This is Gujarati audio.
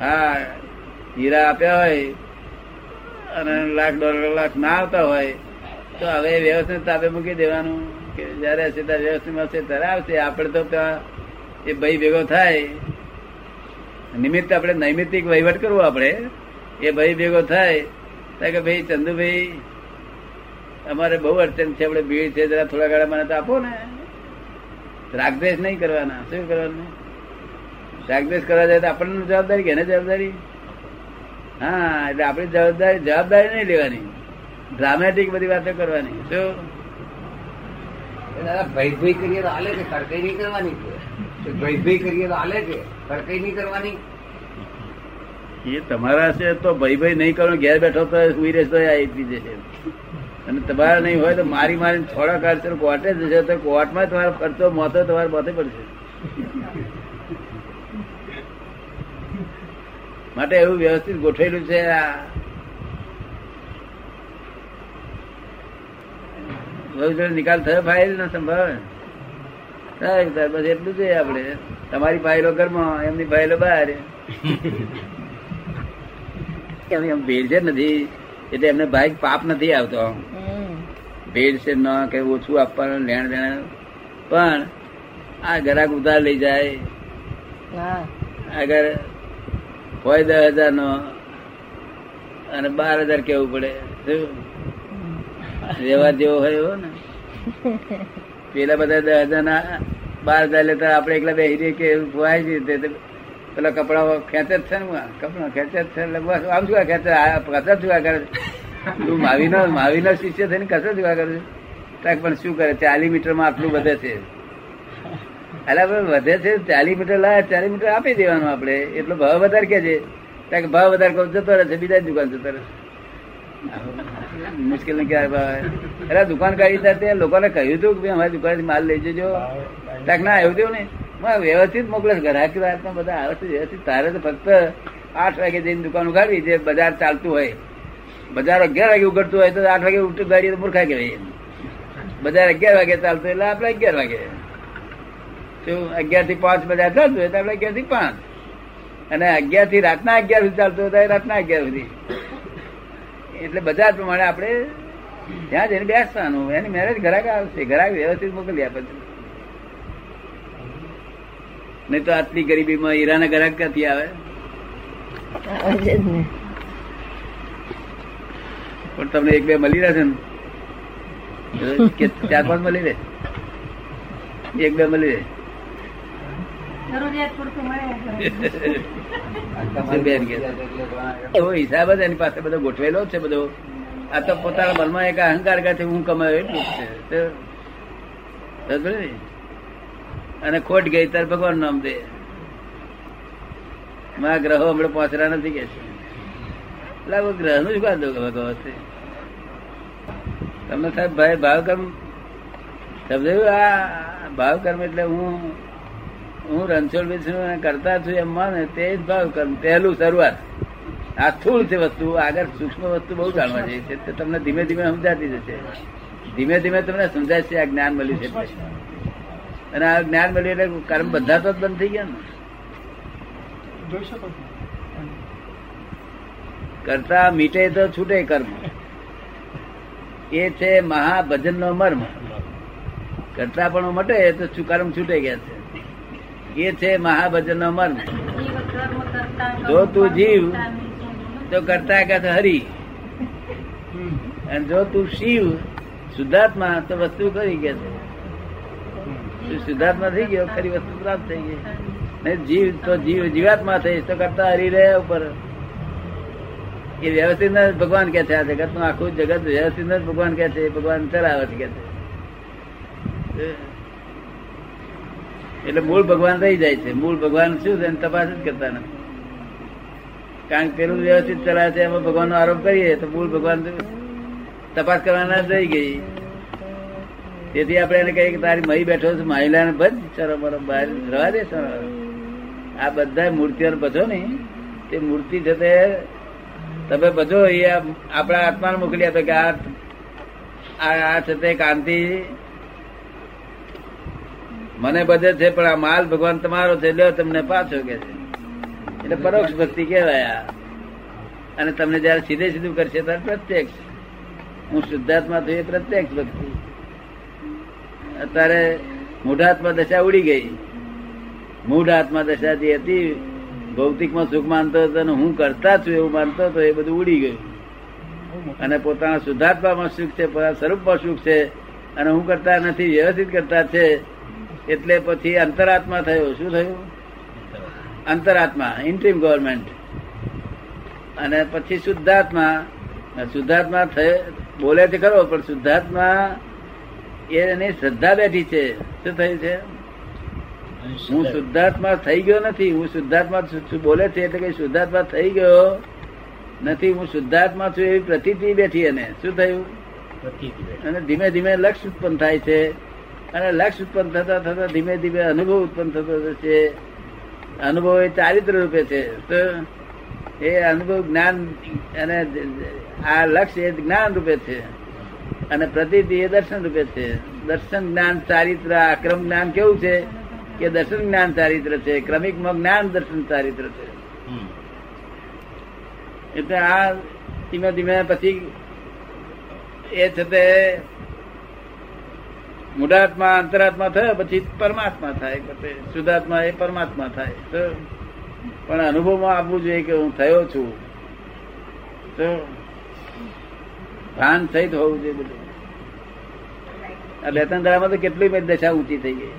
હા, હીરા આપ્યા હોય અને લાખ ડોલર લાખ ના આવતા હોય, તો હવે વ્યવસ્થિત તાપે મૂકી દેવાનું કે જયારે હશે ત્યારે વ્યવસ્થિત મળશે ત્યારે આવશે. આપણે તો ત્યાં એ ભાઈ ભેગો થાય. નિમિત્ત આપણે નૈમિત્તિક વહીવટ કરવો આપણે. એ ભાઈ ભેગો થાય. ત્યાં કે ભાઈ ચંદુભાઈ, અમારે બહુ અડચણ છે, આપણે ભીડ છે, જરા થોડા ગાળા મને તો આપો ને. રાગદેશ નહીં કરવાના. શું કરવાનું? રાગદ્વેષ કરવા જાય તો આપણને જવાબદારી કે એને જવાબદારી? હા એટલે આપણી જવાબદારી જવાબદારી નહીં લેવાની. ડ્રામેટિક બધી વાતો કરવાની. શું? ભાઈ ભાઈ કરીએ તો હાલે કે કડકાઈ નહીં કરવાની? ભાઈ ભાઈ કરીએ તો હાલે કે કડકાઈ નહીં કરવાની? એ તમારા છે તો ભાઈ નહીં કરો ઘેર બેઠો તો સુઈ રહેશો આવી જશે અને તમારા નહીં હોય તો મારી મારી થોડા કાઢશે કોર્ટે જશે તો કોર્ટમાં તમારો ખર્ચો મોતો તમારે મોતે પડશે. માટે એવું વ્યવસ્થિત ગોઠવેલું છે આ. નિકાલ થયો ફાઇલ ના સંભાવે. બસ એટલું છે આપણે. તમારી ફાઇલો ઘરમાં એમની ફાઇલો બહાર. એમ ભેળ છે નથી. એટલે એમને ભાઈ પાપ નથી આવતો. ભેળ છે ન કે ઓછું આપવાનું લેણ દેણ. પણ આ ગરાક ઉધાર લઈ જાય. અગર હોય દસ હજાર નો, અને બાર હજાર કેવું પડે? વ્યવહાર જેવો હોય એવો ને. પેલા બધા દસ હજાર ના, બાર હજાર લેતા આપડે એકલા બેસી રહીએ કે ખોવાય છે તે- પેલા કપડા ખેંચે જ છે ને કપડા ખેંચે જ છે એટલે બસ આમ શું ખેંચે? કસર શું કરે? તું માવીનો માવીનો શિષ્ય થઈને કસર શું કરે છે? પણ શું કરે? ચાલીસ મીટરમાં આટલું બધે છે. એટલે આપણે વધે છે ચાલીસ મીટર લાવે ચાલીસ મીટર આપી દેવાનું આપણે. એટલો ભાવ વધારે કે છે? કારણ કે ભાવ વધારે કહું જતો રહે છે બીજા દુકાન જતો રહે મુશ્કેલ ને ક્યારે ભાવે અરે દુકાન કાઢી ત્યાં લોકોને કહ્યું હતું કે અમારી દુકાન માલ લઈ જજો. તાક ના આવ્યું તેવું ને? વ્યવસ્થિત મોકલે ગ્રાહક વાતમાં બધા આવે છે, વ્યવસ્થિત. તારે તો ફક્ત આઠ વાગે જઈને દુકાન ઉગાડવી જે બજાર ચાલતું હોય. બજાર અગિયાર વાગે ઉગડતું હોય તો આઠ વાગે ઉઠી ગાડી તો મૂર્ખા કહેવાય બજાર અગિયાર વાગે ચાલતું એટલે આપણે અગિયાર વાગે. શું અગિયારથી પાંચ બજાર ચાલતું હોય તો આપણે અગિયારથી પાંચ. અને અગિયારથી રાતના અગિયાર સુધી ચાલતું હોય તો રાતના અગિયાર સુધી. એટલે બજાર પ્રમાણે આપણે ત્યાં જઈને બેસવાનું. એની મેરેજ ઘરાક આવશે. ઘરાક વ્યવસ્થિત મોકલી આપે છે. નહીં તો આટલી ગરીબીમાં હીરાના ઘરાક ક્યાંથી આવે? છે પણ તમને એક બે મળી રહેશે ને? ચાર પાંચ મળી રહે? એક બે મળી રહે જરૂરિયાત પૂરતું મળે બેન કે. એવો હિસાબ જ એની પાસે બધો ગોઠવેલો છે બધો. આ તો પોતાના મનમાં એક અહંકાર કાથી હું કમાયો એટલું છે? અને ખોટ ગઈ, તાર ભગવાન નામ દે. મારા ગ્રહો હમણાં પહોંચરા નથી કે છે. એટલે ગ્રહનું જ દો ભગવત તમને સાહેબ ભાઈ ભાવ કર્મ સમજાયું? આ ભાવ કર્મ એટલે હું હું રણછોડ છું કરતા છું એમ માને તે જ ભાવ પહેલું શરૂઆત. આ સ્થૂળ છે વસ્તુ. આગળ સૂક્ષ્મ વસ્તુ બહુ જાણવા છે. તે તમને ધીમે ધીમે સમજાતી જશે. ધીમે ધીમે તમને સમજાય છે આ જ્ઞાન મળ્યું છે. અને આ જ્ઞાન મળ્યું એટલે કર્મ બધા તો જ બંધ થઈ ગયા ને? જોઈ શકો કરતા મીટે તો છૂટે કર્મ. એ છે મહાભજન નો મર્મ. કરતા પણ મટે તો કર્મ છૂટે ગયા છે. એ છે મહાભજન નો મર્મ. કરતા જો તું જીવ, તો કરતા કે છે હરી. અને જો તું શિવ શુદ્ધાત્મા તો વસ્તુ કરી ગયા છે. શુદ્ધાત્મા થઈ ગયો ખરી વસ્તુ પ્રાપ્ત થઈ ગઈ. નહીં જીવ તો જીવ જીવાત્મા થઈ તો કરતા હરી રહે ઉપર. એ વ્યવસ્થિત જ ભગવાન કે છે આ જગતનું આખું જગત વ્યવસ્થિત જ ભગવાન કે છે ભગવાન ચલાવે છે કે છે. એટલે મૂળ ભગવાન રહી જાય છે. મૂળ ભગવાન શું છે તપાસ જ કરતા નથી. કારણ કે પેલું વ્યવસ્થિત ચલાવે છે, એમાં ભગવાન નો આરોપ કરીએ તો મૂળ ભગવાન તપાસ કરવાના રહી ગઈ. તેથી આપણે એને કહીએ કે તારી મહી બેઠો છે, મહિલાને ભજ ચરો બરો બહાર રવા દે ચરો આ બધા મૂર્તિઓ બધો ને, તે મૂર્તિ છે તે તમે ભજો, એ આપણા આત્માને મોકલી આપે કે આ આ છે તે કાંતિ મને બધે છે, પણ આ માલ ભગવાન તમારો છે, લ્યો, તમને પાછો કે છે. એટલે પરોક્ષ ભક્તિ કહેવાય. અને તમને જયારે સીધે સીધું કરશે, ત્યારે પ્રત્યક્ષ. હું શુદ્ધાત્મા છું, એ પ્રત્યક્ષ ભક્તિ. અત્યારે મૂઢાત્મા દશા ઉડી ગઈ. મૂઢ આત્મા દશા જે હતી ભૌતિકમાં સુખ માનતો હતો અને હું કરતા છું એવું માનતો હતો, એ બધું ઉડી ગયું. અને પોતાના શુદ્ધાત્મામાં સુખ છે, પોતાના સ્વરૂપમાં સુખ છે, અને હું કરતા નથી, વ્યવસ્થિત કરતા છે. એટલે પછી અંતરાત્મા થયો. શું થયું? અંતરાત્મા ઇન્ટ્રીમ ગવર્મેન્ટ અને પછી શુદ્ધાત્મા. શુદ્ધાત્મા થયો બોલે છે ખરો પણ શુદ્ધાત્મા એની શ્રદ્ધા બેઠી છે. શું થયું છે? હું શુદ્ધાત્મા થઈ ગયો નથી. હું શુદ્ધાત્મા બોલે છે એટલે કે શુદ્ધાત્મા થઈ ગયો નથી. હું શુદ્ધાત્મા છું એવી પ્રતીતિ બેઠી એને. શું થયું? અને ધીમે ધીમે લક્ષ ઉત્પન્ન થાય છે. અને લક્ષ ઉત્પન્ન થતા થતા ધીમે ધીમે અનુભવ ઉત્પન્ન થતો છે. અનુભવ એ ચારિત્ર રૂપે છે. તો એ અનુભવ જ્ઞાન અને આ લક્ષ્ય એ જ્ઞાન રૂપે છે. અને પ્રતિ એ દર્શન રૂપે છે. દર્શન જ્ઞાન ચારિત્ર આક્રમ જ્ઞાન કેવું છે? કે દર્શન જ્ઞાન ચારિત્ર છે. ક્રમિકમાં જ્ઞાન દર્શન ચારિત્ર છે. એટલે આ ધીમે ધીમે પછી એ છે તે અંતરાત્મા થયો, પછી પરમાત્મા થાય પછી શુદ્ધાત્મા એ પરમાત્મા થાય. તો પણ અનુભવમાં આવવું જોઈએ કે હું થયો છું. તો ભાન સહિત હોવું જોઈએ બધું. આ દાડામાં તો કેટલી બધી દશા ઊંચી થઈ ગઈ.